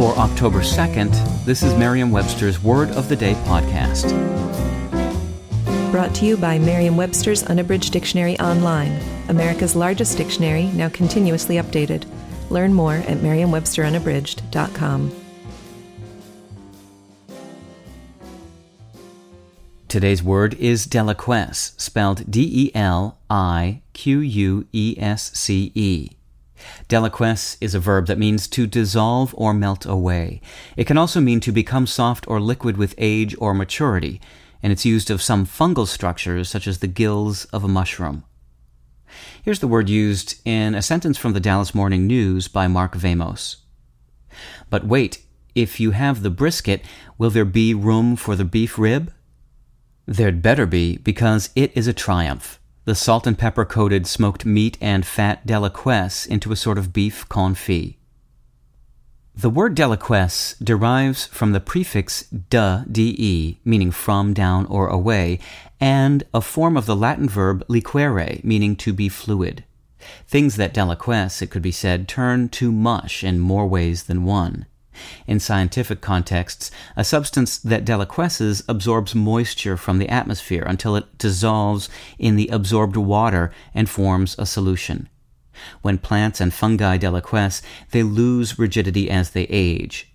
For October 2nd, this is Merriam Webster's Word of the Day podcast. Brought to you by Merriam Webster's Unabridged Dictionary Online, America's largest dictionary, now continuously updated. Learn more at merriam-websterunabridged.com. Today's word is deliquesce, spelled D E L I Q U E S C E. Deliquesce is a verb that means to dissolve or melt away. It can also mean to become soft or liquid with age or maturity, and it's used of some fungal structures such as the gills of a mushroom. Here's the word used in a sentence from the Dallas Morning News by Mark Vamos. But wait, if you have the brisket, will there be room for the beef rib? There'd better be, because it is a triumph. The salt and pepper coated smoked meat and fat deliquesce into a sort of beef confit. The word deliquesce derives from the prefix de, de, meaning from, down, or away, and a form of the Latin verb liquere, meaning to be fluid. Things that deliquesce, it could be said, turn to mush in more ways than one. In scientific contexts, a substance that deliquesces absorbs moisture from the atmosphere until it dissolves in the absorbed water and forms a solution. When plants and fungi deliquesce, they lose rigidity as they age.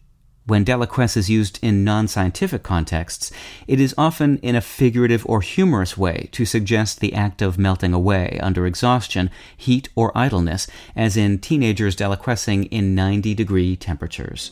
When deliquesce is used in non scientific contexts, it is often in a figurative or humorous way to suggest the act of melting away under exhaustion, heat, or idleness, as in teenagers deliquescing in 90 degree temperatures.